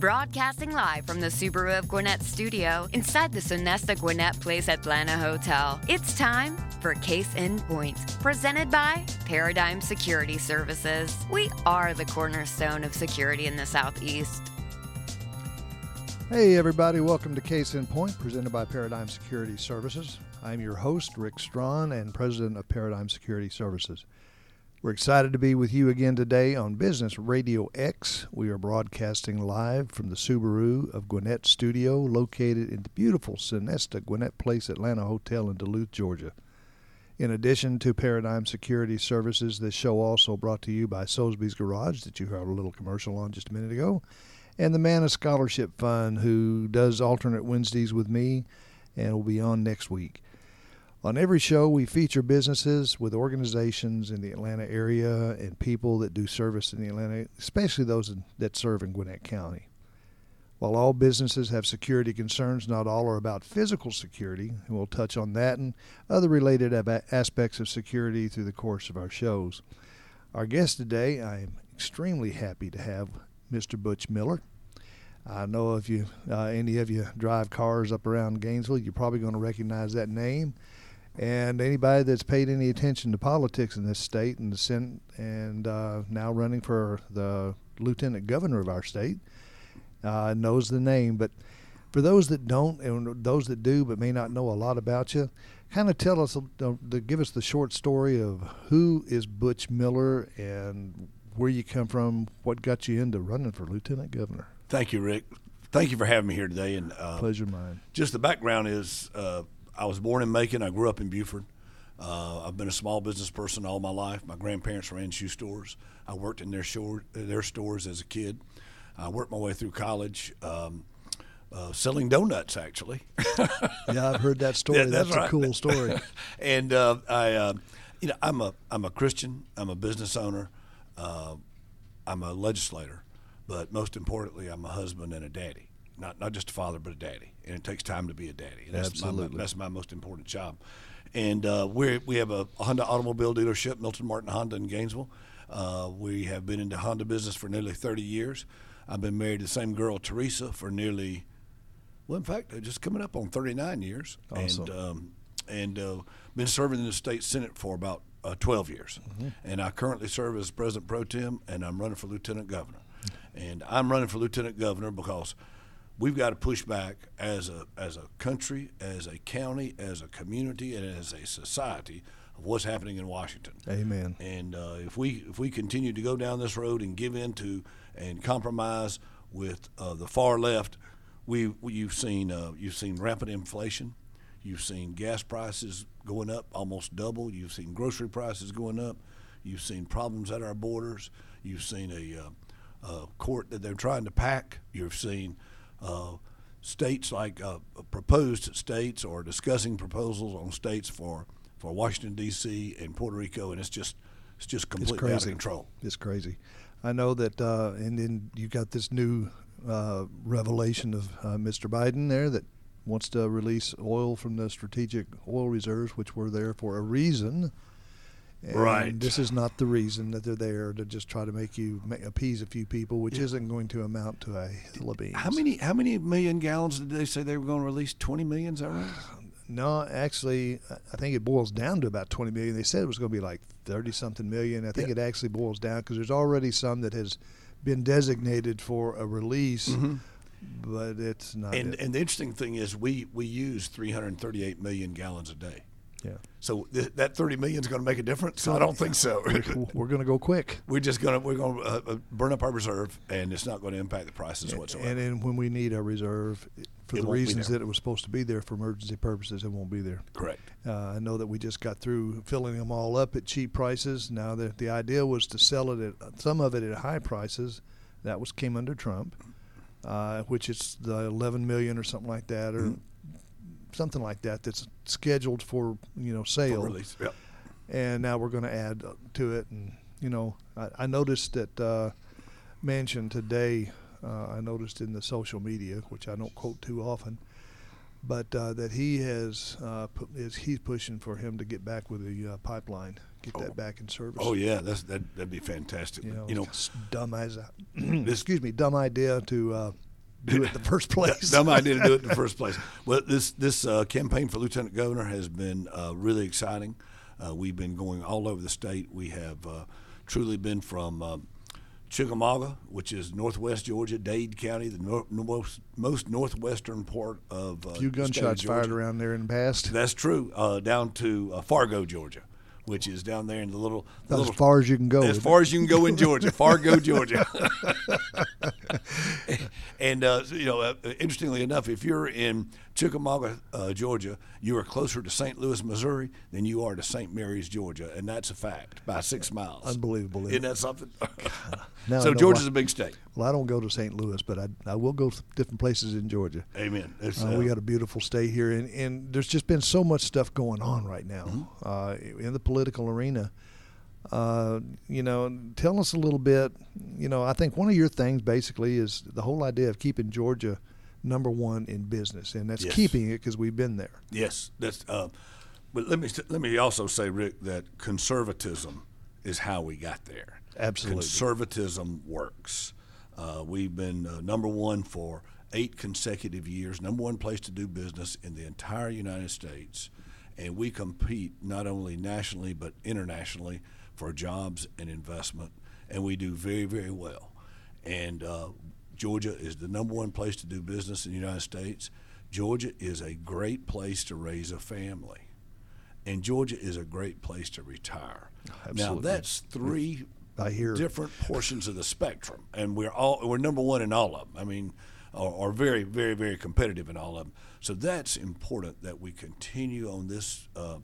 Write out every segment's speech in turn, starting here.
Broadcasting live from the Subaru of Gwinnett studio inside the Sonesta Gwinnett Place Atlanta Hotel. It's time for Case in Point, presented by Paradigm Security Services. We are the cornerstone of security in the Southeast. Hey, everybody, welcome to Case in Point, presented by Paradigm Security Services. I'm your host, Rick Strawn, and president of Paradigm Security Services. We're excited to be with you again today on Business Radio X. We are broadcasting live from the Subaru of Gwinnett studio, located in the beautiful Sonesta Gwinnett Place Atlanta Hotel in Duluth, Georgia. In addition to Paradigm Security Services, this show also brought to you by Soesby's Garage, that you heard a little commercial on just a minute ago, and the Manna Scholarship Fund, who does alternate Wednesdays with me and will be on next week. On every show, we feature businesses with organizations in the Atlanta area and people that do service in the Atlanta, especially those that serve in Gwinnett County. While all businesses have security concerns, not all are about physical security, and we'll touch on that and other related aspects of security through the course of our shows. Our guest today, I am extremely happy to have Mr. Butch Miller. I know if you uh, any of you drive cars up around Gainesville, you're probably going to recognize that name. And anybody that's paid any attention to politics in this state and the Senate and uh, now running for the lieutenant governor of our state uh, knows the name. But for those that don't and those that do but may not know a lot about you, kind of tell us, uh, give us the short story of who is Butch Miller and where you come from, what got you into running for lieutenant governor. Thank you, Rick. Thank you for having me here today. And uh, pleasure mine. Just the background is uh, I was born in Macon. I grew up in Buford. Uh, I've been a small business person all my life. My grandparents ran shoe stores. I worked in their shore, their stores as a kid. I worked my way through college. Um, uh, selling donuts, actually. yeah, I've heard that story. Yeah, that's, that's right. a cool story. and uh, I, uh, you know, I'm a I'm a Christian. I'm a business owner. Uh, I'm a legislator, but most importantly, I'm a husband and a daddy not not just a father but a daddy, and it takes time to be a daddy. And that's Absolutely, my, that's my most important job. And uh, we we have a Honda automobile dealership, Milton Martin Honda in Gainesville. Uh, we have been into Honda business for nearly 30 years. I've been married to the same girl, Teresa, for nearly, well, in fact, just coming up on 39 years. Awesome. And, um, and uh, been serving in the state senate for about uh, 12 years. Mm-hmm. And I currently serve as president pro tem, and I'm running for lieutenant governor. And I'm running for lieutenant governor because – we've got to push back as a as a country, as a county, as a community, and as a society of what's happening in Washington. Amen. And uh, if we if we continue to go down this road and give in to and compromise with uh, the far left, we you've seen uh, you've seen rampant inflation. You've seen gas prices going up almost double. You've seen grocery prices going up. You've seen problems at our borders. You've seen a, uh, court that they're trying to pack. You've seen states like uh, proposed states or discussing proposals on states for, for Washington D.C. and Puerto Rico, and it's just it's just completely out of control. It's crazy. I know that, uh, and then you got this new uh, revelation of uh, Mr. Biden there that wants to release oil from the strategic oil reserves, which were there for a reason. And right. This is not the reason that they're there to just try to make you appease a few people, which yeah. isn't going to amount to a hill of beans. How many how many million gallons did they say they were going to release? Twenty million, is that right? No, actually, I think it boils down to about 20 million. They said it was going to be like 30 something million. I think yeah. it actually boils down because there's already some that has been designated for a release, mm-hmm. but it's not. And, and the interesting thing is, we, we use 338 million gallons a day. Yeah. So th- that thirty million is going to make a difference. I don't think so. We're going to go quick. we're just going to we're going to uh, uh, burn up our reserve, and it's not going to impact the prices whatsoever. And then when we need a reserve, for It the reasons that it was supposed to be there for emergency purposes, it won't be there. Correct. Uh, I know that we just got through filling them all up at cheap prices. Now the the idea was to sell it at some of it at high prices. That was came under Trump, uh, which is the 11 million or something like that, or something like that. That's scheduled for you know For sale. release. Yep. and now we're going to add to it. And you know, I, I noticed that uh, Manchin today. Uh, I noticed in the social media, which I don't quote too often, but uh, that he has uh, pu- is he's pushing for him to get back with the uh, pipeline, get Oh. that back in service. Oh yeah, that's that that'd be fantastic. You know, you know dumb as a, excuse me, dumb idea to uh, do it in the first place. idea to do it in the first place. Well, this this uh, campaign for lieutenant governor has been uh, really exciting. Uh, we've been going all over the state. We have uh, truly been from um, Chickamauga, which is northwest Georgia, Dade County, the nor- most most northwestern part of uh, A few state of gunshots fired around there in the past. That's true. Uh, down to uh, Fargo, Georgia, which is down there in the little the as little far as you can go. as far as you can go in Georgia, Fargo, Georgia. and uh, you know, uh, interestingly enough, if you're in Chickamauga, uh, Georgia, you are closer to St. Louis, Missouri, than you are to St. Mary's, Georgia, and that's a fact by six miles. Unbelievable, isn't that something? Now so know Georgia's a big state. Well, I don't go to St. Louis, but I I will go to different places in Georgia. Amen. Uh, we got a beautiful state here, and, and there's just been so much stuff going on right now Mm-hmm. uh, in the political arena. Uh, you know, tell us a little bit. You know, I think one of your things basically is the whole idea of keeping Georgia number one in business, and that's Yes. keeping it because we've been there. Yes, that's. Uh, but let me let me also say, Rick, that conservatism is how we got there. Absolutely. conservatism works. Uh, we've been uh, number one for eight consecutive years, number one place to do business in the entire United States, and we compete not only nationally but internationally for jobs and investment, and we do very very well. And uh, Georgia is the number one place to do business in the United States. Georgia is a great place to raise a family and Georgia is a great place to retire. Now that's three I hear. different portions of the spectrum, and we're all we're number one in all of them. I mean, or very very very competitive in all of them. So that's important that we continue on this uh,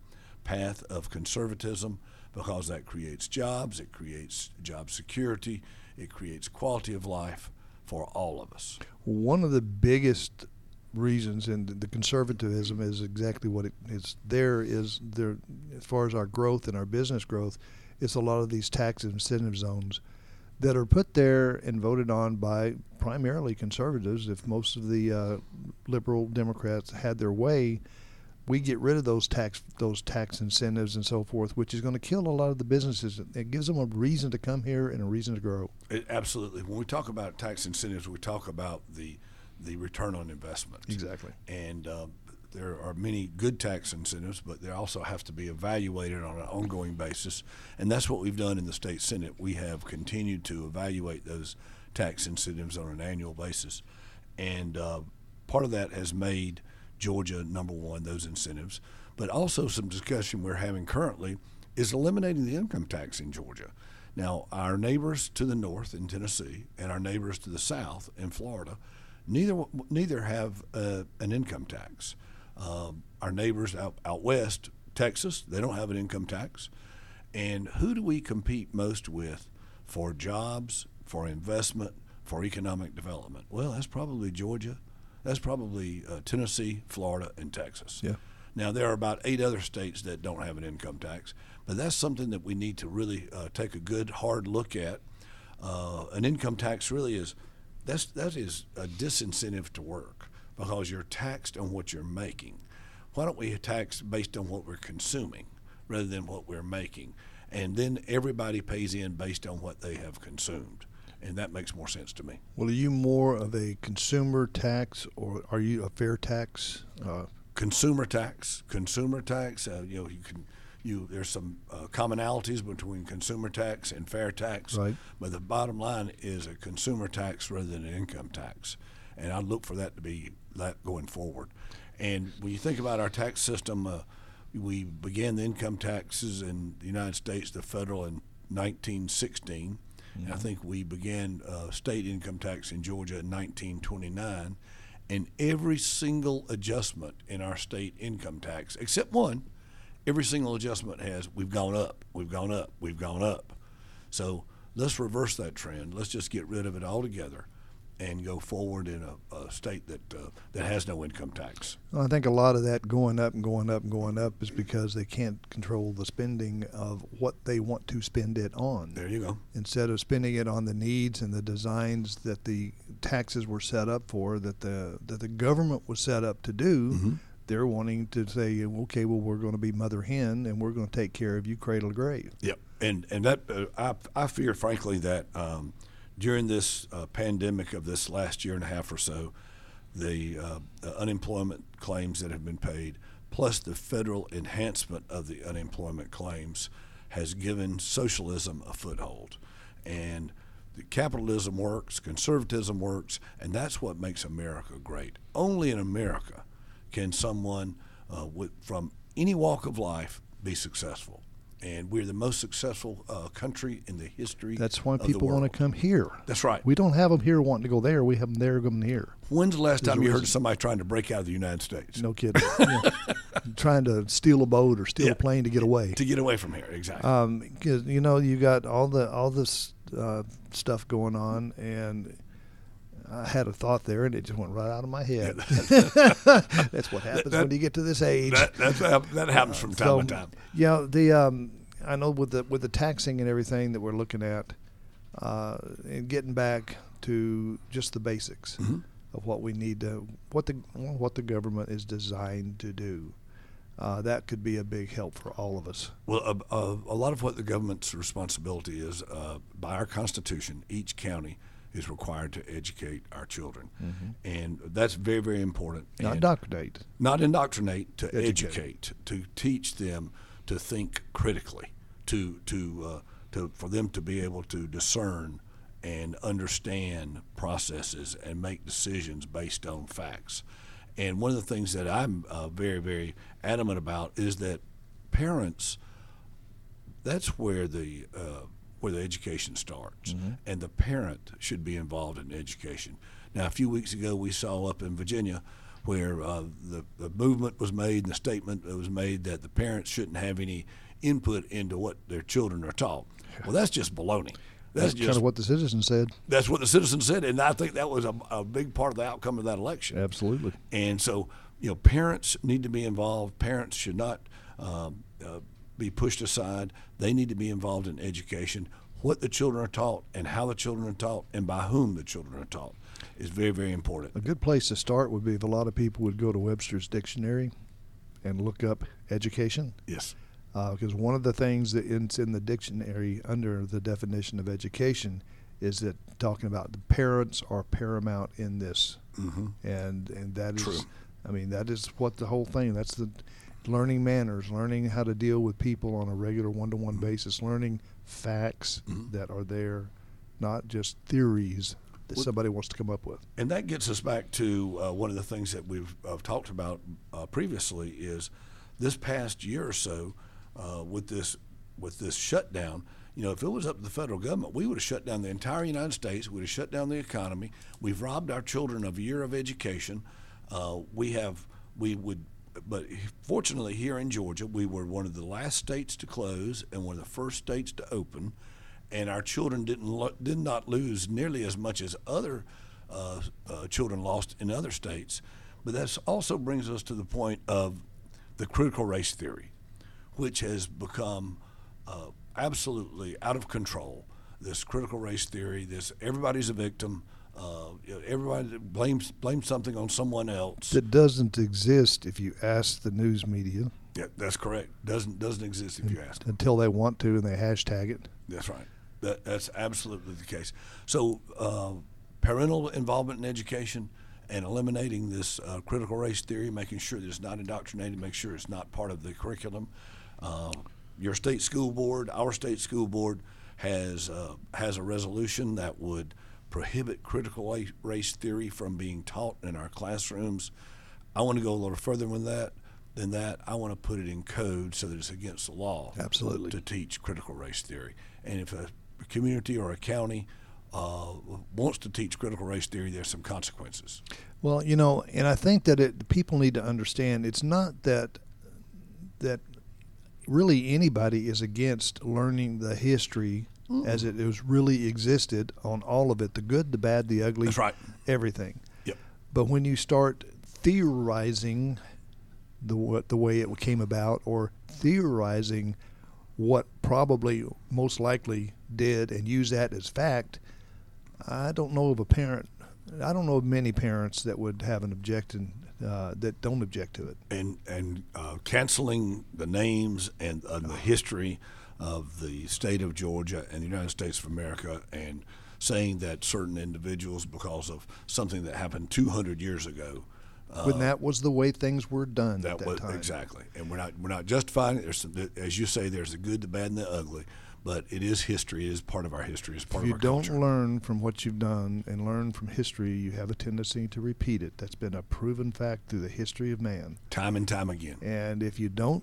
path of conservatism because that creates jobs, it creates job security, it creates quality of life for all of us. One of the biggest reasons, and the conservatism is exactly what it is. There is there, as far as our growth and our business growth, it's a lot of these tax incentive zones that are put there and voted on by primarily conservatives. If most of the uh, liberal Democrats had their way, we get rid of those tax those tax incentives and so forth, which is going to kill a lot of the businesses. It gives them a reason to come here and a reason to grow. It, absolutely. When we talk about tax incentives, we talk about the the return on investment. Exactly. And uh, there are many good tax incentives, but they also have to be evaluated on an ongoing basis. And that's what we've done in the state senate. We have continued to evaluate those tax incentives on an annual basis, and uh, part of that has made Georgia number one. Those incentives, but also some discussion we're having currently is eliminating the income tax in Georgia. Now, our neighbors to the north in Tennessee and our neighbors to the south in Florida, neither neither have uh, an income tax. Um, our neighbors out, out west, Texas, they don't have an income tax. And who do we compete most with for jobs, for investment, for economic development? Well, that's probably Georgia. That's probably uh, Tennessee, Florida, and Texas. Yeah. Now, there are about eight other states that don't have an income tax, but that's something that we need to really uh, take a good, hard look at. Uh, an income tax really is that's that is a disincentive to work because you're taxed on what you're making. Why don't we tax based on what we're consuming rather than what we're making? And then everybody pays in based on what they have consumed. And that makes more sense to me. Well, are you more of a consumer tax or are you a fair tax? Uh, consumer tax, consumer tax. Uh, you know, you can, you there's some uh, commonalities between consumer tax and fair tax. Right. But the bottom line is a consumer tax rather than an income tax, and I look for that to be that going forward. And when you think about our tax system, uh, we began the income taxes in the United States, the federal, in 1916. I think we began uh, state income tax in Georgia in 1929. And every single adjustment in our state income tax, except one, every single adjustment has we've gone up, we've gone up, we've gone up. So let's reverse that trend. Let's just get rid of it altogether and go forward in a, a state that uh, that has no income tax. Well, I think a lot of that going up and going up and going up is because they can't control the spending of what they want to spend it on. There you go. Instead of spending it on the needs and the designs that the taxes were set up for, that the that the government was set up to do, Mm-hmm. they're wanting to say, okay, well, we're going to be mother hen and we're going to take care of you cradle to grave. Yep, and and that uh, I I fear frankly that um, during this uh, pandemic of this last year and a half or so, the uh, unemployment claims that have been paid, plus the federal enhancement of the unemployment claims, has given socialism a foothold, and capitalism works, conservatism works, and that's what makes America great. Only in America can someone uh, with, from any walk of life be successful. And we're the most successful uh, country in the history. That's why people want to come here. That's right. We don't have them here wanting to go there. We have them there going here. When's the last There's time you heard reason. of somebody trying to break out of the United States? No kidding. Yeah. Trying to steal a boat or steal Yeah. a plane to get away. To get away from here, exactly. Um, you know, you got all the all this uh, stuff going on, and I had a thought there, and it just went right out of my head. That's what happens that- when you get to this age. that, that happens from time so, to time. Yeah, the um, I know with the with the taxing and everything that we're looking at, uh, and getting back to just the basics Mm-hmm. of what we need to what the what the government is designed to do. Uh, that could be a big help for all of us. Well, a lot of what the government's responsibility is, uh, by our Constitution, each county is required to educate our children, and that's very, very important. Not And- indoctrinate. not indoctrinate to Educate. educate, to teach them to think critically to to uh, to for them to be able to discern and understand processes and make decisions based on facts and one of the things that I'm uh, very very adamant about is that parents that's where the uh, where the education starts, and the parent should be involved in education. Now, a few weeks ago, we saw up in Virginia where uh, the the movement was made and the statement that was made that the parents shouldn't have any input into what their children are taught. Well, that's just baloney. That's, That's just kind of what the citizen said. that's what the citizens said, and I think that was a, a big part of the outcome of that election. Absolutely. And so, you know, parents need to be involved. Parents should not um, uh, be pushed aside. They need to be involved in education. What the children are taught and how the children are taught and by whom the children are taught is very, very important. A good place to start would be if a lot of people would go to Webster's dictionary and look up education. Yes. because one of the things that is in the dictionary under the definition of education is that talking about the parents are paramount in this, Mm-hmm. and and that is, True. I mean, that is what the whole thing. That's the learning manners, learning how to deal with people on a regular one-to-one Mm-hmm. basis, learning facts that are there, not just theories that Well- somebody wants to come up with. And that gets us back to uh, one of the things that we've uh, talked about uh, previously is this past year or so uh, with this with this shutdown. You know, if it was up to the federal government, we would have shut down the entire United States. We'd have shut down the economy. We've robbed our children of a year of education. Uh, we have we would, but fortunately here in Georgia, we were one of the last states to close and one of the first states to open and our children didn't lo- did not lose nearly as much as other uh, uh, children lost in other states. But that also brings us to the point of the critical race theory, which has become uh, absolutely out of control. This critical race theory, this everybody's a victim. Uh, you know, everybody blames blames something on someone else. That doesn't exist if you ask the news media yeah, that's correct. Doesn't doesn't exist if you ask. until they want to and they hashtag it. That's right. That, that's absolutely the case. So, uh, parental involvement in education and eliminating this uh, critical race theory, making sure that it's not indoctrinated, make sure it's not part of the curriculum. Uh, your state school board, our state school board, has uh, has a resolution that would prohibit critical race theory from being taught in our classrooms. I want to go a little further than that. than that, I want to put it in code so that it's against the law. Absolutely. To teach critical race theory. And if a community or a county uh, wants to teach critical race theory, there's some consequences. Well, you know, and I think that it, people need to understand it's not that that really anybody is against learning the history as it was really existed on all of it the good, the bad, the ugly, That's right. everything. Yep. But when you start theorizing the what the way it came about, or theorizing what probably most likely did, and use that as fact, I don't know of a parent. I don't know of many parents that would have an objection uh, that don't object to it. and and uh, canceling the names and uh, the history of the state of Georgia and the United States of America, and saying that certain individuals, because of something that happened 200 years ago, uh, when that was the way things were done that at that was time. exactly, and we're not we're not justifying it. There's as you say, there's the good, the bad, and the ugly, but it is history. It is part of our history. It's part If of you don't learn from what you've done and learn from history, you have a tendency to repeat it. That's been a proven fact through the history of man. time and time again. And if you don't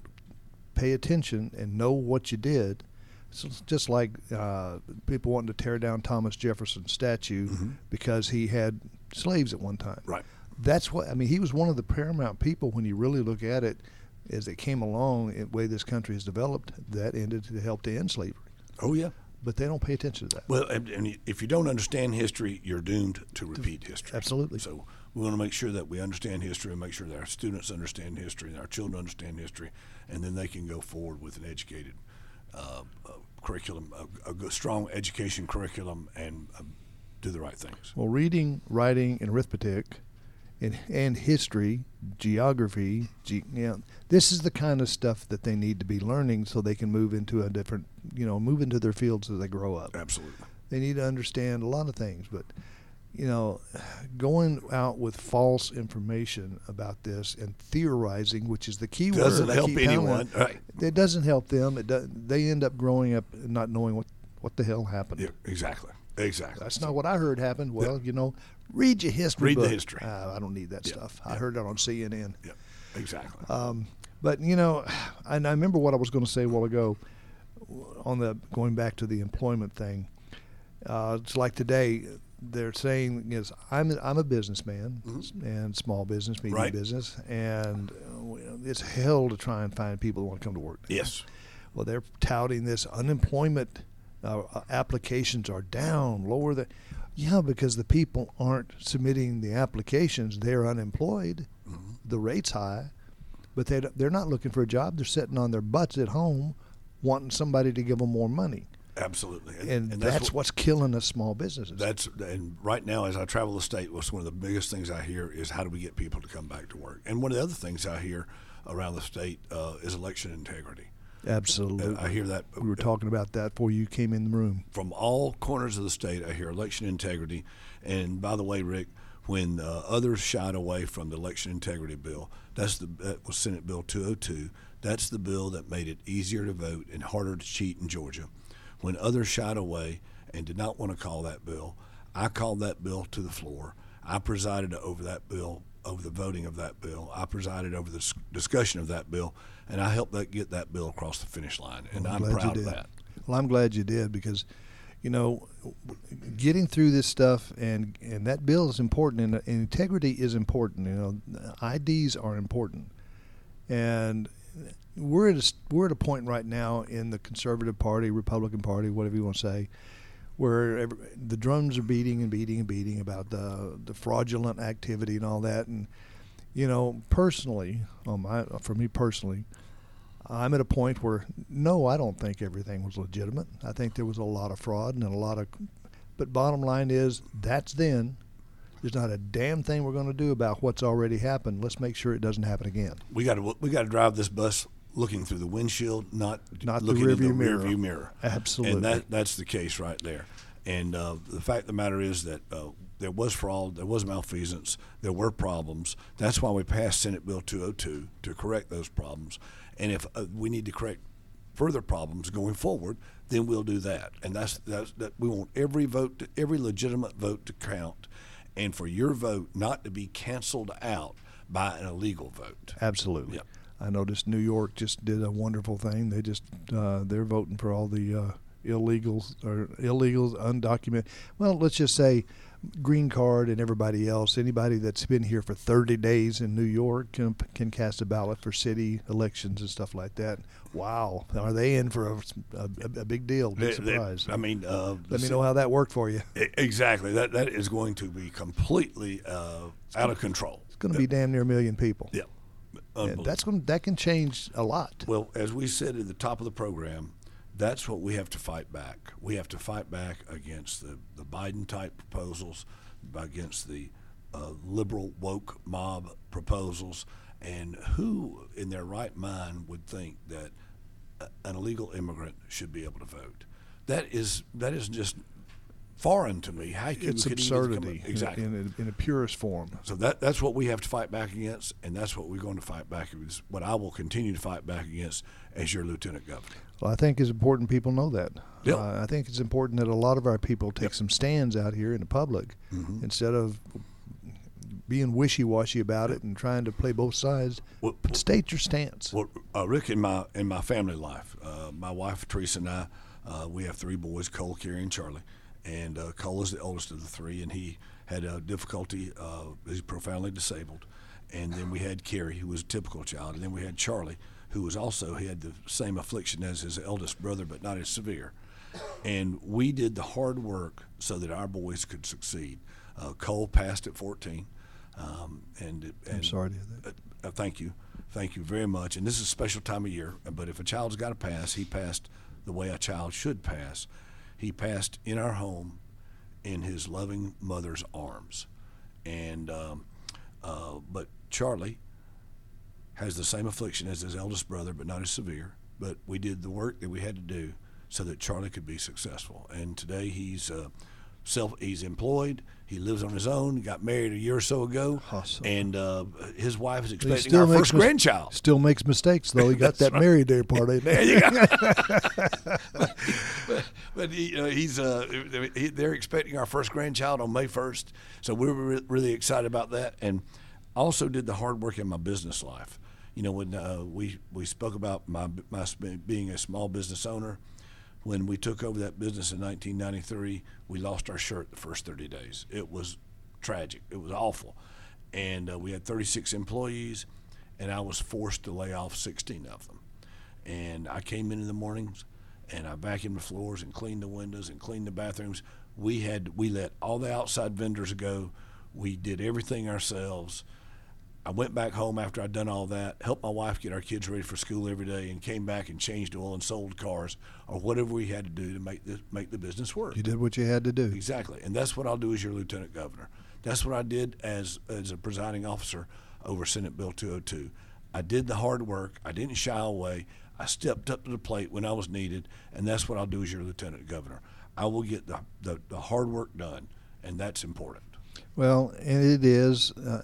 pay attention and know what you did, it's just like uh, people wanting to tear down Thomas Jefferson's statue because he had slaves at one time. Mm-hmm. Right. That's what I mean. He was one of the paramount people when you really look at it, as it came along, the way this country has developed. That ended to help to end slavery, Oh yeah. But they don't pay attention to that. Well, and, and if you don't understand history, you're doomed to repeat history. Absolutely. So we want to make sure that we understand history and make sure that our students understand history and our children understand history, and then they can go forward with an educated uh, uh, curriculum, a, a strong education curriculum, and uh, do the right things. Well, reading, writing, and arithmetic, and, and history, geography, ge, you know, this is the kind of stuff that they need to be learning so they can move into a different, you know, move into their fields as they grow up. Absolutely. They need to understand a lot of things, but you know, going out with false information about this and theorizing, which is the key word. Doesn't word, help anyone. it, Right. It doesn't help them. It does, they end up growing up not knowing what what the hell happened. Yeah, exactly. Exactly. That's not what I heard happened. Well, you know, read your history. Read the history. Uh, I don't need that Yeah, stuff. I yeah. heard that on CNN. Yeah, exactly. Um, but you know, and I remember what I was going to say a while ago on the going back to the employment thing. Uh, it's like today they're saying is I'm a, I'm a businessman and small business, medium Mm-hmm. Right. business, and uh, it's hell to try and find people who want to come to work. yes. Well, they're touting this unemployment uh, applications are down, lower the. Yeah, because the people aren't submitting the applications. They're unemployed. Mm-hmm. The rate's high, but they they're not looking for a job. They're sitting on their butts at home, wanting somebody to give them more money, Absolutely. and, that's, what- what's killing us small businesses. That's and right now, as I travel the state, what's one of the biggest things I hear is how do we get people to come back to work? And one of the other things I hear around the state uh, is election integrity. Absolutely. I hear that we were talking about that before you came in the room. from all corners of the state. I hear election integrity. And by the way, Rick, when uh, others shied away from the election integrity bill, that's the that was Senate Bill 202. That's the bill that made it easier to vote and harder to cheat in Georgia. When others shied away and did not want to call that bill, I called that bill to the floor. I presided over that bill, over the voting of that bill. I presided over the discussion of that bill, and I helped that get that bill across the finish line. And Well, I'm you proud of that. Well, I'm glad you did because, you know, getting through this stuff and and that bill is important and, and integrity is important. You know, IDs are important, and we're at a, we're at a point right now in the conservative party, Republican Party, whatever you want to say, where every, the drums are beating and beating and beating about the the fraudulent activity and all that. And you know, personally, um, my, for me personally, I'm at a point where no, I don't think everything was legitimate. I think there was a lot of fraud and a lot of. But bottom line is, that's then. There's not a damn thing we're going to do about what's already happened. Let's make sure it doesn't happen again. We got to we got to drive this bus looking through the windshield, not Not the looking in the rearview mirror. rearview mirror. Absolutely. and that that's the case right there. And uh, the fact of the matter is that uh, there was fraud, there was malfeasance, there were problems. That's why we passed Senate Bill 202 to correct those problems. And if uh, we need to correct further problems going forward, then we'll do that. And that's that's that we want every vote, to, every legitimate vote to count, and for your vote not to be canceled out by an illegal vote. Absolutely. Yep. I noticed New York just did a wonderful thing. They just uh, they're voting for all the uh, illegals or illegals, undocumented. Well, let's just say green card and everybody else. Anybody that's been here for 30 days in New York can, can cast a ballot for city elections and stuff like that. Wow, are they in for a, a, a big deal? Big surprise. I mean, uh, Let me know how that worked for you. Exactly. That that is going to be completely uh, out of control. It's going to be damn near a million people. Yeah. And that's going that can change a lot. Well, as we said at the top of the program, that's what we have to fight back. We have to fight back against the, the Biden type proposals, against the uh, liberal woke mob proposals. And who in their right mind would think that an illegal immigrant should be able to vote? That is that is just foreign to me. How you It's could even come- absurdity in- exactly. in, a, in a purest form. So that that's what we have to fight back against, and that's what we're going to fight back against. What I will continue to fight back against as your lieutenant governor. Well, I think it's important people know that. Yep. Uh, I think it's important that a lot of our people take Yep. some stands out here in the public Mhm. instead of being wishy-washy about it and trying to play both sides. Well, But state your stance. Well, uh, Rick, in my in my family life, uh, my wife Teresa and I, uh, we have three boys: Cole, Carrie, and Charlie. And uh, Cole is the oldest of the three, and he had a difficulty. Uh, he's profoundly disabled. And then we had Carrie, who was a typical child, and then we had Charlie, who was also he had the same affliction as his eldest brother, but not as severe. And we did the hard work so that our boys could succeed. Uh, Cole passed at 14, um, and, and I'm sorry to hear that. uh, uh, thank you, thank you very much. And this is a special time of year. But if a child's got to pass, he passed the way a child should pass. He passed in our home, in his loving mother's arms, and um, uh, but Charlie has the same affliction as his eldest brother, but not as severe. But we did the work that we had to do so that Charlie could be successful. And today he's uh, self he's employed. He lives on his own. He got married a year or so ago, Awesome. and uh, his wife is expecting our first mis- grandchild. Still makes mistakes though. He got that married there part. There you go. but but he, uh, he's uh, he, they're expecting our first grandchild on May first, so we were re- really excited about that. And also did the hard work in my business life. You know, when uh, we we spoke about my my being a small business owner, when we took over that business in 1993, we lost our shirt the first 30 days. It was tragic. It was awful, and uh, we had 36 employees, and I was forced to lay off 16 of them. And I came in in the mornings, and I vacuumed the floors and cleaned the windows and cleaned the bathrooms. We had we let all the outside vendors go. We did everything ourselves. I went back home after I'd done all that, helped my wife get our kids ready for school every day, and came back and changed oil and sold cars or whatever we had to do to make the make the business work. You did what you had to do. Exactly, and that's what I'll do as your lieutenant governor. That's what I did as as a presiding officer over Senate Bill 202. I did the hard work. I didn't shy away. I stepped up to the plate when I was needed, and that's what I'll do as your lieutenant governor. I will get the the, the hard work done, and that's important. Well, and it is. Uh,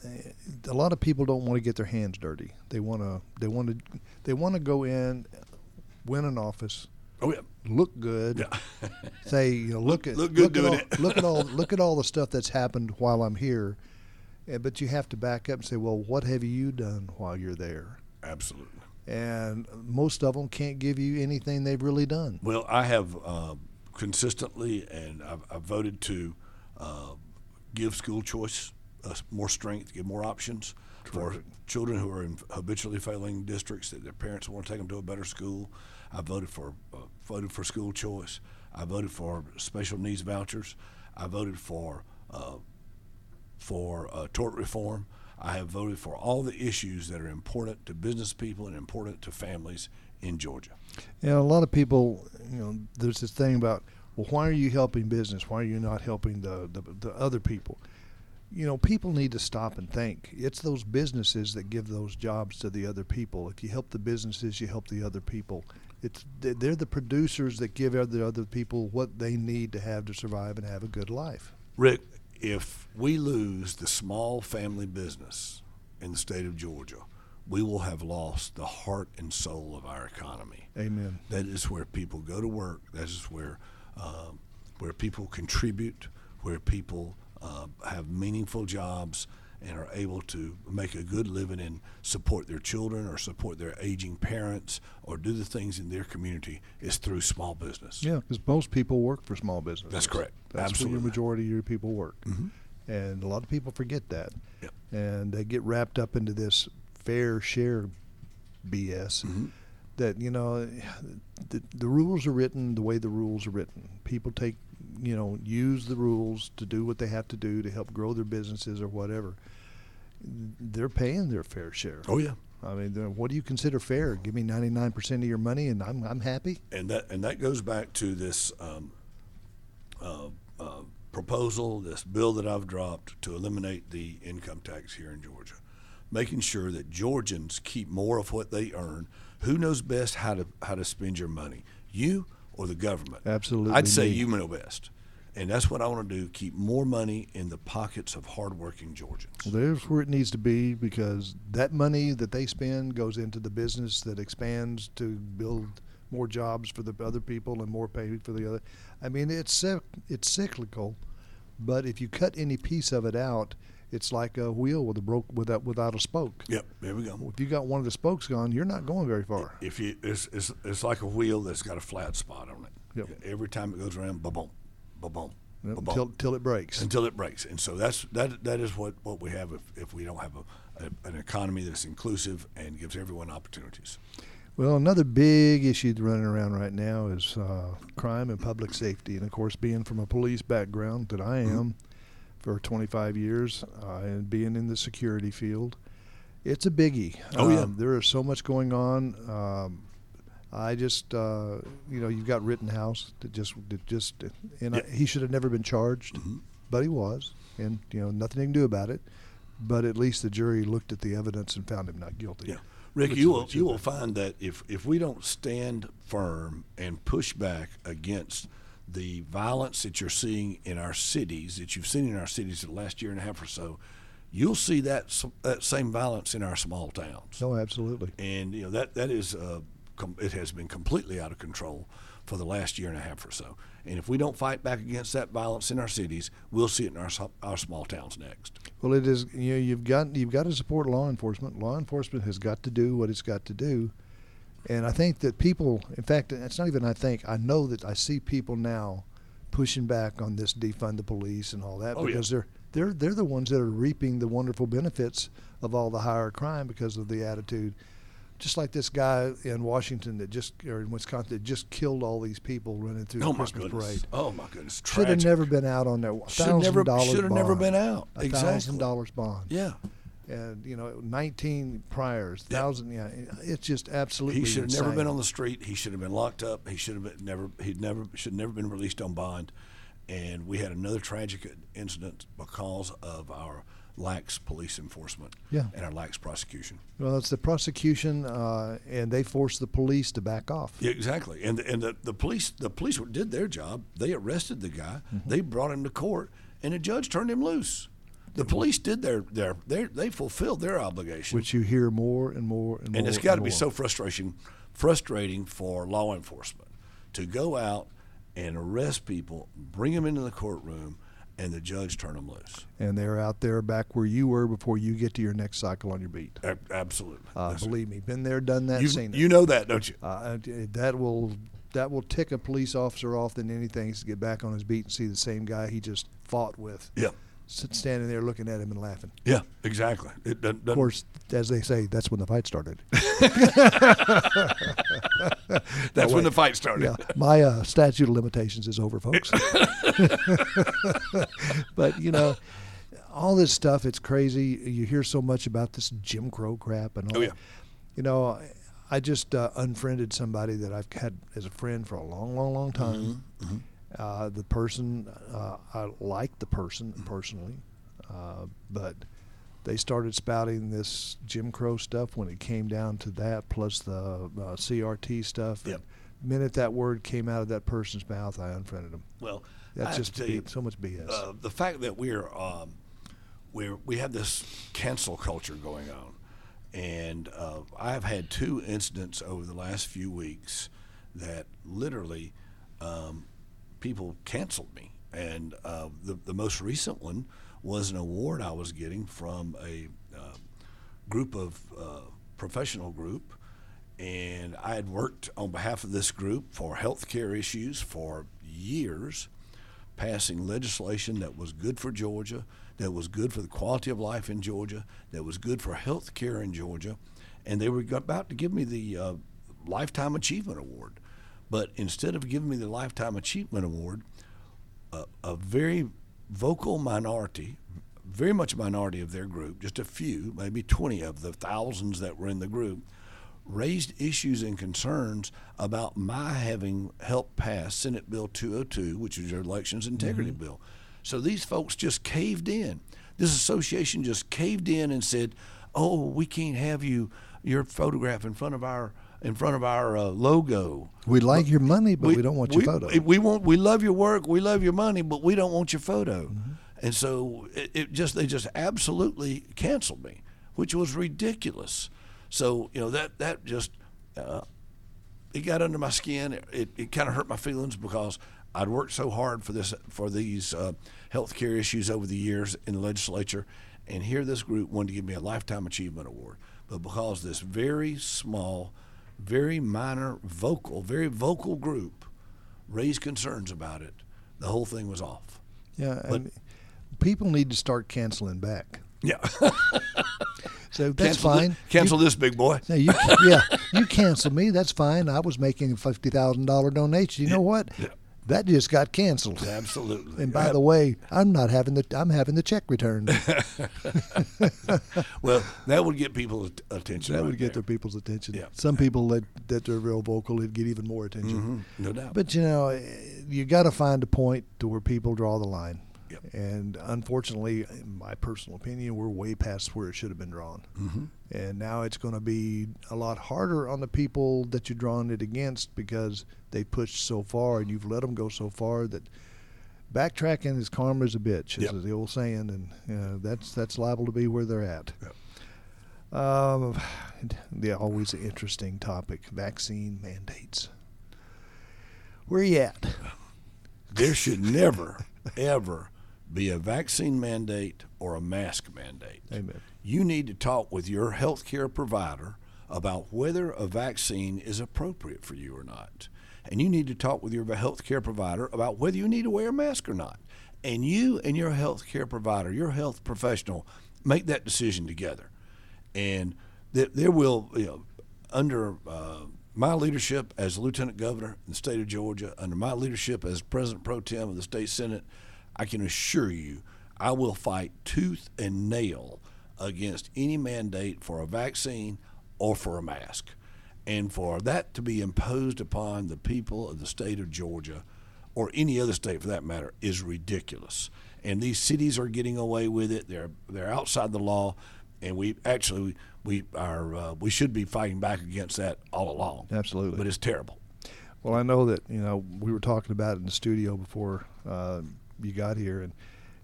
a lot of people don't want to get their hands dirty. They want to. They want to. They want to go in, win an office, Oh yeah, look good. yeah. Say, you know, look at Look good at doing all, it. look at all look at all the stuff that's happened while I'm here. Uh, But you have to back up and say, well, what have you done while you're there? Absolutely. And most of them can't give you anything they've really done. Well, I have uh, consistently, and I've, I've voted to uh, give school choice uh, more strength, give more options for children who are in habitually failing districts that their parents want to take them to a better school. I voted for uh, voted for school choice. I voted for special needs vouchers. I voted for uh, for uh, tort reform. I have voted for all the issues that are important to business people and important to families in Georgia. And a lot of people, you know, there's this thing about, well, why are you helping business? Why are you not helping the, the, the other people? You know, people need to stop and think. It's those businesses that give those jobs to the other people. If you help the businesses, you help the other people. It's they're the producers that give other other people what they need to have to survive and have a good life. Rick, if we lose the small family business in the state of Georgia, we will have lost the heart and soul of our economy. Amen. That is where people go to work. That is where uh, where people contribute, where people uh, have meaningful jobs, and are able to make a good living and support their children or support their aging parents or do the things in their community is through small business. Yeah, because most people work for small business. That's correct. That's Absolutely. where your majority of your people work. And a lot of people forget that. Yep. And they get wrapped up into this fair share BS that, you know, the, the rules are written the way the rules are written. People take, you know, use the rules to do what they have to do to help grow their businesses or whatever. They're paying their fair share. Oh yeah. I mean, what do you consider fair? Give me 99% of your money and I'm, I'm happy? and that and that goes back to this um, uh, uh, proposal, this bill that I've dropped to eliminate the income tax here in Georgia, making sure that Georgians keep more of what they earn. Who knows best how to how to spend your money, you or the government? Absolutely I'd say me. you know best, and that's what I want to do: keep more money in the pockets of hardworking Georgians. Well, there's where it needs to be because that money that they spend goes into the business that expands to build more jobs for the other people and more pay for the other. I mean, it's it's cyclical, but if you cut any piece of it out, it's like a wheel with a broke without without a spoke. Yep, there we go. If you got one of the spokes gone, you're not going very far. If you, it's, it's, it's like a wheel that's got a flat spot on it. Yep. Every time it goes around, ba boom, ba boom, Yep, till till it breaks. until it breaks. And so that's that. That is what, what we have if, if we don't have a, a, an economy that's inclusive and gives everyone opportunities. Well, another big issue running around right now is uh, crime and public safety. And of course, being from a police background that I Mm-hmm. For 25 years uh, and being in the security field, it's a biggie. Oh, yeah. Um, there is so much going on. Um, I just, uh, you know, you've got Rittenhouse that just, that just, and I, he should have never been charged, but he was, and you know, nothing they can do about it. But at least the jury looked at the evidence and found him not guilty. Yeah, Rick, Which you will you will find that if if we don't stand firm and push back against the violence that you're seeing in our cities, that you've seen in our cities the last year and a half or so, you'll see that that same violence in our small towns. No, absolutely. and you know that that is uh, com- it has been completely out of control for the last year and a half or so. And if we don't fight back against that violence in our cities, we'll see it in our our small towns next. Well, it is. You know, you've got you've got to support law enforcement. Law enforcement has got to do what it's got to do, and I think that people. In fact, it's not even. I think I know that I see people now pushing back on this defund the police and all that Oh, yeah. because they're they're they're the ones that are reaping the wonderful benefits of all the higher crime because of the attitude. Just like this guy in Washington that just or in Wisconsin that just killed all these people running through Oh the Christmas goodness! parade. Oh my goodness! Should have never been out on that. Should have never- $1,000 should have never been out. A Exactly. thousand dollars bond. Yeah, and you know, 19 priors, Yeah. thousand. Yeah, it's just absolutely. he should have never been on the street. He should have been locked up. He should have been never. He'd never should never been released on bond. And we had another tragic incident because of our lax police enforcement Yeah. and our lax prosecution. Well, it's the prosecution, uh, and they forced the police to back off. Yeah, exactly. And and the, the police the police did their job. They arrested the guy. Mm-hmm. They brought him to court, and the judge turned him loose. The police did their their, their they fulfilled their obligation. Which you hear more and more and more. and it's got to be so frustration frustrating for law enforcement to go out and arrest people, bring them into the courtroom, and the judge turn them loose. And they're out there back where you were before you get to your next cycle on your beat. Absolutely. Uh, believe me, been there, done that, you, seen it. you know that, don't you? Uh, that will that will tick a police officer off than anything is to get back on his beat and see the same guy he just fought with, Yeah. Standing there looking at him and laughing. Yeah, exactly. It doesn't, Of doesn't- course, as they say, that's when the fight started. that's when the fight started. yeah, my uh, statute of limitations is over, folks. but you know, all this stuff, it's crazy. You hear so much about this Jim Crow crap and all. Oh, that. yeah. You know, I just uh, unfriended somebody that I've had as a friend for a long, long, long time. Mm-hmm, Uh, the person, uh, I liked the person personally, uh, but they started spouting this Jim Crow stuff when it came down to that, plus the uh, CRT stuff. Yep. minute that word came out of that person's mouth, I unfriended them. Well, I That's have just tell you, so much BS. uh, the fact that we're um, we're we have this cancel culture going on, and uh, I've had two incidents over the last few weeks that literally um, people canceled me. And uh, the the most recent one was an award I was getting from a uh, group of uh, professional group, and I had worked on behalf of this group for health care issues for years, passing legislation that was good for Georgia, that was good for the quality of life in Georgia, that was good for health care in Georgia, and they were about to give me the uh, Lifetime Achievement Award. But instead of giving me the Lifetime Achievement Award, a, a very vocal minority, very much a minority of their group, just a few, maybe 20 of the thousands that were in the group, raised issues and concerns about my having helped pass Senate Bill 202, which is your elections integrity Mm-hmm. bill. So these folks just caved in. This association just caved in and said, "Oh, we can't have you your photograph in front of our in front of our uh, logo." We like your money, but we, don't want your we, photo. We want we love your work, we love your money, but we don't want your photo. Mm-hmm. And so it, it just they just absolutely canceled me, which was ridiculous. So you know that that just uh, it got under my skin. It, it, it kind of hurt my feelings because I'd worked so hard for this for these uh, health care issues over the years in the legislature, and here this group wanted to give me a lifetime achievement award, but because this very small, very minor vocal, very vocal group raised concerns about it, the whole thing was off. yeah, and people need to start canceling back. Yeah, So that's cancel fine. This, cancel this, big boy. No, you, yeah, you cancel me. That's fine. I was making a fifty thousand dollar donation. You know what? Yeah. That just got canceled. Absolutely. And by the way, I'm not having the I'm having the check returned. well, that would get people's attention. that right would get there. their people's attention. Yeah. Some people that that are real vocal, it'd get even more attention. Mhm, no doubt. But you know, eh, you got to find a point to where people draw the line. Yep. And unfortunately, in my personal opinion, we're way past where it should have been drawn. mm-hmm. And now it's going to be a lot harder on the people that you're drawing it against because they pushed so far and you've let them go so far that backtracking is karma is a bitch, Yep. is the old saying, and you know, that's that's liable to be where they're at. Yep. Um, the always interesting topic: vaccine mandates. Where you at? There should never, ever be a vaccine mandate or a mask mandate. Amen. You need to talk with your health care provider about whether a vaccine is appropriate for you or not. And you need to talk with your health care provider about whether you need to wear a mask or not. And you and your health care provider, your health professional, make that decision together. And th- there will, you know, under uh, my leadership as lieutenant governor in the state of Georgia, under my leadership as president pro tem of the state senate, I can assure you, I will fight tooth and nail against any mandate for a vaccine or for a mask. And for that to be imposed upon the people of the state of Georgia, or any other state for that matter, is ridiculous. And these cities are getting away with it. They're they're outside the law, and we actually we are uh, we should be fighting back against that all along. Absolutely. But it's terrible. Well, I know that you know we were talking about it in the studio before uh, you got here, and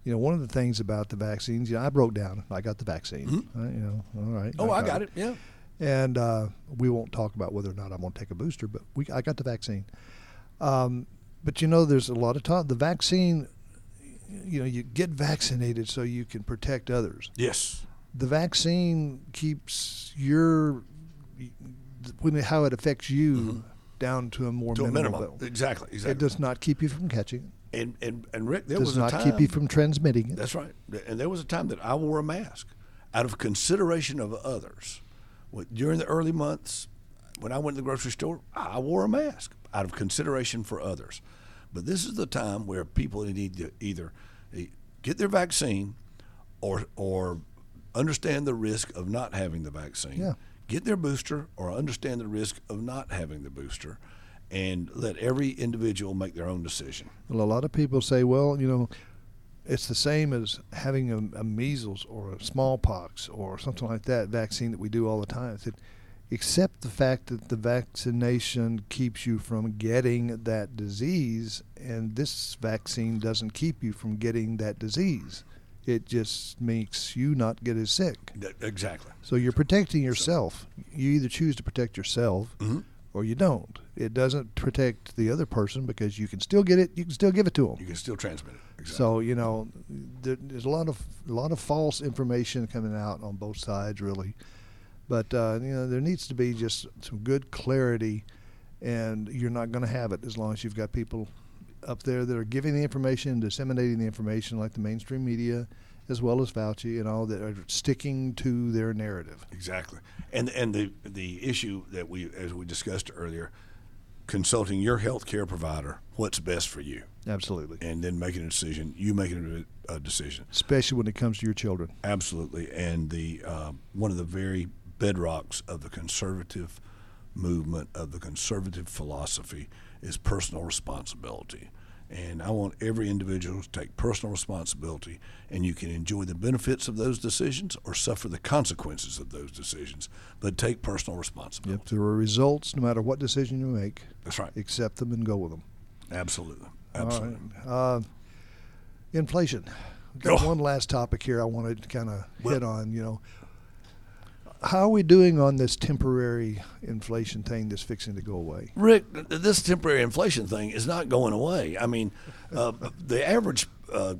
you know one of the things about the vaccines. You know, I broke down. I got the vaccine. Uh, you know, all right. Mm-hmm. Oh, I got it. Yeah. And uh, we won't talk about whether or not I'm going to take a booster, but we I got the vaccine. Um, but you know, there's a lot of talk. The vaccine, you know, you get vaccinated so you can protect others. Yes. The vaccine keeps your when how it affects you down to a more Mm-hmm. A minimal minimum. level. Exactly. Exactly. It does not keep you from catching it. And and and Rick, there does was a not time. keep you from transmitting it. That's right. And there was a time that I wore a mask out of consideration of others. During the early months, when I went to the grocery store, I wore a mask out of consideration for others. But this is the time where people need to either eh, get their vaccine or or understand the risk of not having the vaccine. Yeah. Get their booster or understand the risk of not having the booster and let every individual make their own decision. Well, a lot of people say, well, you know, it's the same as having a, a measles or a smallpox or something like that vaccine that we do all the time. Said, except the fact that the vaccination keeps you from getting that disease, and this vaccine doesn't keep you from getting that disease. It just makes you not get as sick. Exactly. So you're protecting yourself. You either choose to protect yourself Mm-hmm. or you don't. It doesn't protect the other person because you can still get it. You can still give it to them. You can still transmit it. Exactly. So you know, there, there's a lot of a lot of false information coming out on both sides, really. But uh, you know, there needs to be just some good clarity, and you're not going to have it as long as you've got people up there that are giving the information, disseminating the information, like the mainstream media, as well as Fauci and all that are sticking to their narrative. Exactly, and and the the issue that we, as we discussed earlier, consulting your health care provider, what's best for you, Absolutely, and then making a decision. You making a, a decision. especially when it comes to your children. Absolutely, and the uh, one of the very bedrocks of the conservative movement of the conservative philosophy is personal responsibility. And I want every individual to take personal responsibility, and you can enjoy the benefits of those decisions or suffer the consequences of those decisions. But take personal responsibility. If there are results, no matter what decision you make, That's right. accept them and go with them. Absolutely. All right. Absolutely. Uh, inflation. Got Oh. one last topic here I wanted to kind of Well- hit on. You know, how are we doing on this temporary inflation thing that's fixing to go away? Rick, this temporary inflation thing is not going away. I mean, uh, the average uh,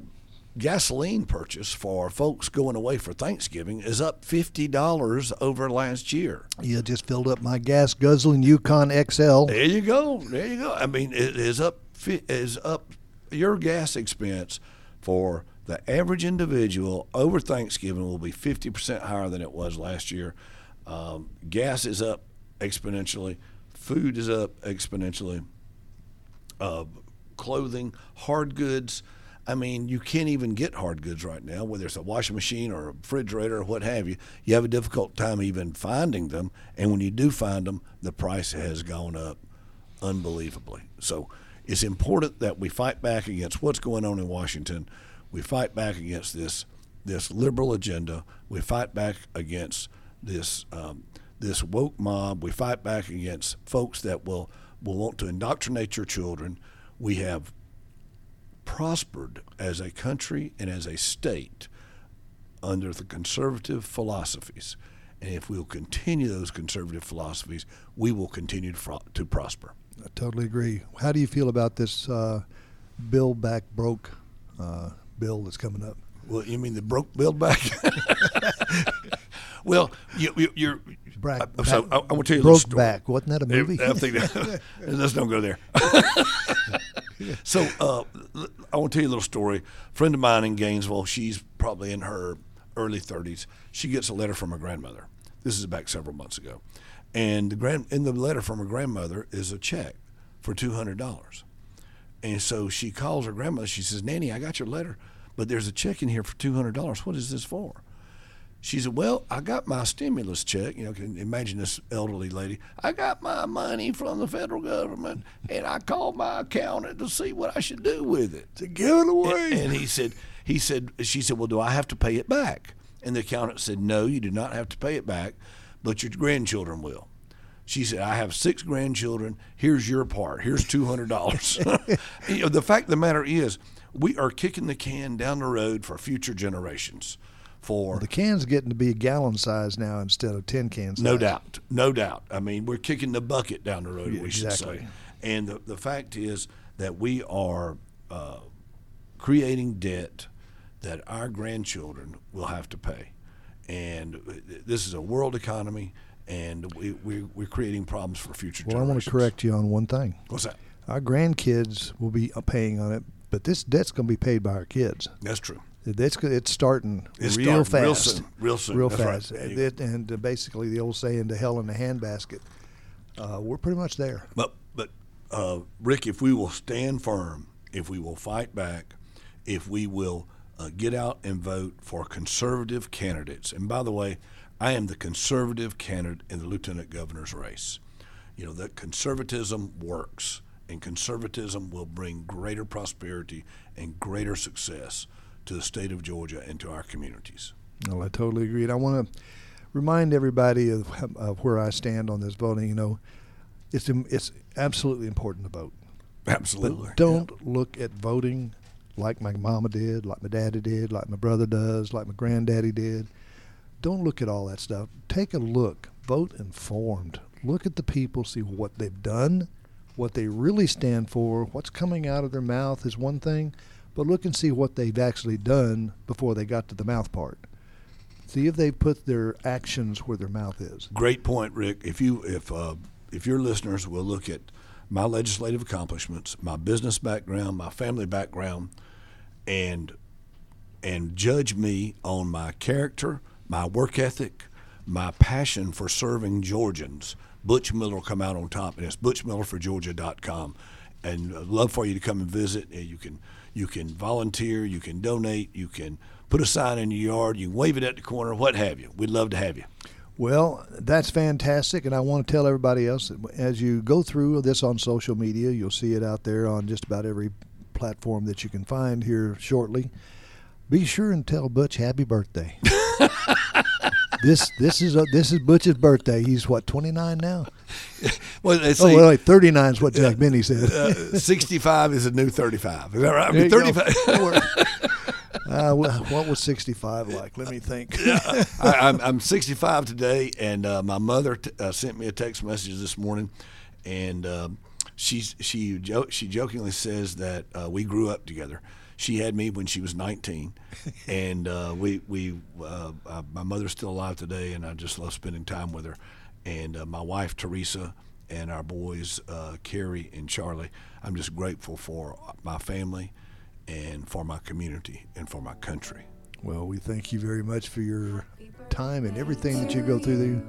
gasoline purchase for folks going away for Thanksgiving is up fifty dollars over last year. You just filled up my gas guzzling Yukon XL. There you go. There you go. I mean, it is up is up your gas expense for the average individual over Thanksgiving will be fifty percent higher than it was last year. Um, gas is up exponentially. Food is up exponentially. Uh, clothing, hard goods. I mean, you can't even get hard goods right now, whether it's a washing machine or a refrigerator or what have you. You have a difficult time even finding them. And when you do find them, the price has gone up unbelievably. So it's important that we fight back against what's going on in Washington. We fight back against this this liberal agenda. We fight back against this um, this woke mob. We fight back against folks that will will want to indoctrinate your children. We have prospered as a country and as a state under the conservative philosophies. And if we'll continue those conservative philosophies, we will continue to, fro- to prosper. I totally agree. How do you feel about this uh, Build Back Broke uh, bill that's coming up? Well, you mean the broke build back? well, you, you, you're. Brack- I, so I, I want to tell you a Broke story. Back. Wasn't that a movie? I think that, let's don't go there. so uh, I want to tell you a little story. A friend of mine in Gainesville, she's probably in her early 30s. She gets a letter from her grandmother. This is back several months ago, and the grand in the letter from her grandmother is a check for two hundred dollars. And so she calls her grandmother. She says, "Nanny, I got your letter, but there's a check in here for two hundred dollars. What is this for?" She said, "Well, I got my stimulus check. You know, can imagine this elderly lady. I got my money from the federal government, and I called my accountant to see what I should do with it to give it away." And, and he said, "He said, she said, well, do I have to pay it back?" And the accountant said, "No, you do not have to pay it back, but your grandchildren will." She said, "I have six grandchildren. Here's your part. Here's two hundred dollars." you know, the fact of the matter is, we are kicking the can down the road for future generations. For the can's getting to be a gallon size now instead of tin cans. no doubt, no doubt. I mean, we're kicking the bucket down the road. Yeah, we should exactly. say. And the the fact is that we are uh, creating debt that our grandchildren will have to pay. And this is a world economy, and we, we, we're creating problems for future generations. Well, I want to correct you on one thing. What's that? Our grandkids will be uh, paying on it, but this debt's going to be paid by our kids. That's true. That's it's starting It's real starting real fast, soon, real soon. real That's right. fast. And, it, and uh, basically, the old saying, "To hell in the handbasket." Uh, we're pretty much there. But but uh, Rick, if we will stand firm, if we will fight back, if we will uh, get out and vote for conservative candidates, and by the way, I am the conservative candidate in the lieutenant governor's race. You know that conservatism works, and conservatism will bring greater prosperity and greater success to the state of Georgia and to our communities. Well, I totally agree. And I want to remind everybody of, of where I stand on this voting. You know, it's it's absolutely important to vote, Absolutely. but don't look at voting like my mama did, like my daddy did, like my brother does, like my granddaddy did. Don't look at all that stuff. Take a look. Vote informed. Look at the people. See what they've done. what they really stand for, what's coming out of their mouth is one thing, but look and see what they've actually done before they got to the mouth part. See if they put their actions where their mouth is. Great point, Rick. If you if uh, if your listeners will look at my legislative accomplishments, my business background, my family background, and and judge me on my character, my work ethic, my passion for serving Georgians, Butch Miller will come out on top, and it's butchmillerforgeorgia.com. And I'd love for you to come and visit. You can you can volunteer, you can donate, you can put a sign in your yard, you wave it at the corner, what have you. We'd love to have you. Well, that's fantastic, and I want to tell everybody else that as you go through this on social media, you'll see it out there on just about every platform that you can find here shortly. Be sure and tell Butch happy birthday. this this is a, this is Butch's birthday. He's what twenty nine now. well, oh see. wait, thirty nine is what Jack Benny said. uh, Sixty-five is a new thirty-five. Is that right? I mean, thirty-five. uh, what was sixty-five like? Let me think. I, I'm, I'm 65 today, and uh, my mother t- uh, sent me a text message this morning, and um, she's she jo- she jokingly says that uh, we grew up together. She had me when she was 19, and uh, we we uh, uh, my mother's still alive today, and I just love spending time with her. And uh, my wife Teresa and our boys uh, Carrie and Charlie. I'm just grateful for my family, and for my community, and for my country. Well, we thank you very much for your time and everything that you go through. There.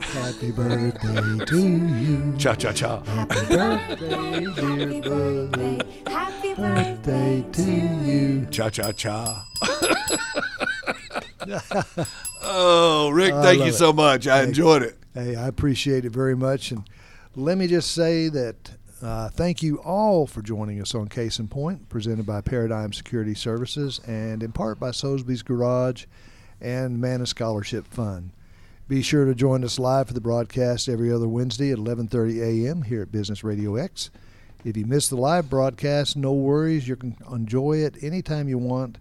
Happy birthday to you. Cha cha cha. Happy birthday, dear brother. Happy Birthday to you. Cha cha cha. oh, Rick, thank you love so much. I Thank enjoyed it. Hey, I appreciate it very much. And let me just say that uh, thank you all for joining us on Case in Point, presented by Paradigm Security Services and in part by Sosby's Garage and Mana Scholarship Fund. Be sure to join us live for the broadcast every other Wednesday at 11:30 a.m. here at Business Radio X. If you miss the live broadcast, no worries. You can enjoy it anytime you want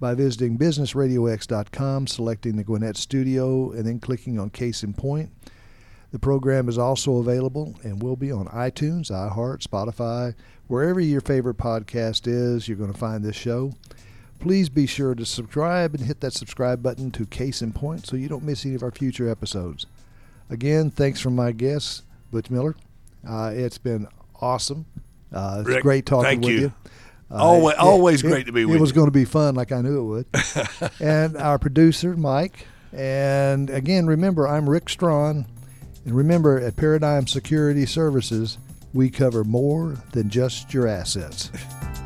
by visiting businessradiox.com, selecting the Gwinnett Studio, and then clicking on Case in Point. The program is also available and will be on iTunes, iHeart, Spotify, wherever your favorite podcast is. You're going to find this show. Please be sure to subscribe and hit that subscribe button to Case in Point so you don't miss any of our future episodes. Again, thanks from my guest, Butch Miller. Uh, it's been awesome. Uh, it's Rick, great talking with you. you. Uh, Always- always great to be with it was you. going to be fun, like I knew it would. and our producer, Mike. And again, remember, I'm Rick Strawn. And remember, at Paradigm Security Services, we cover more than just your assets.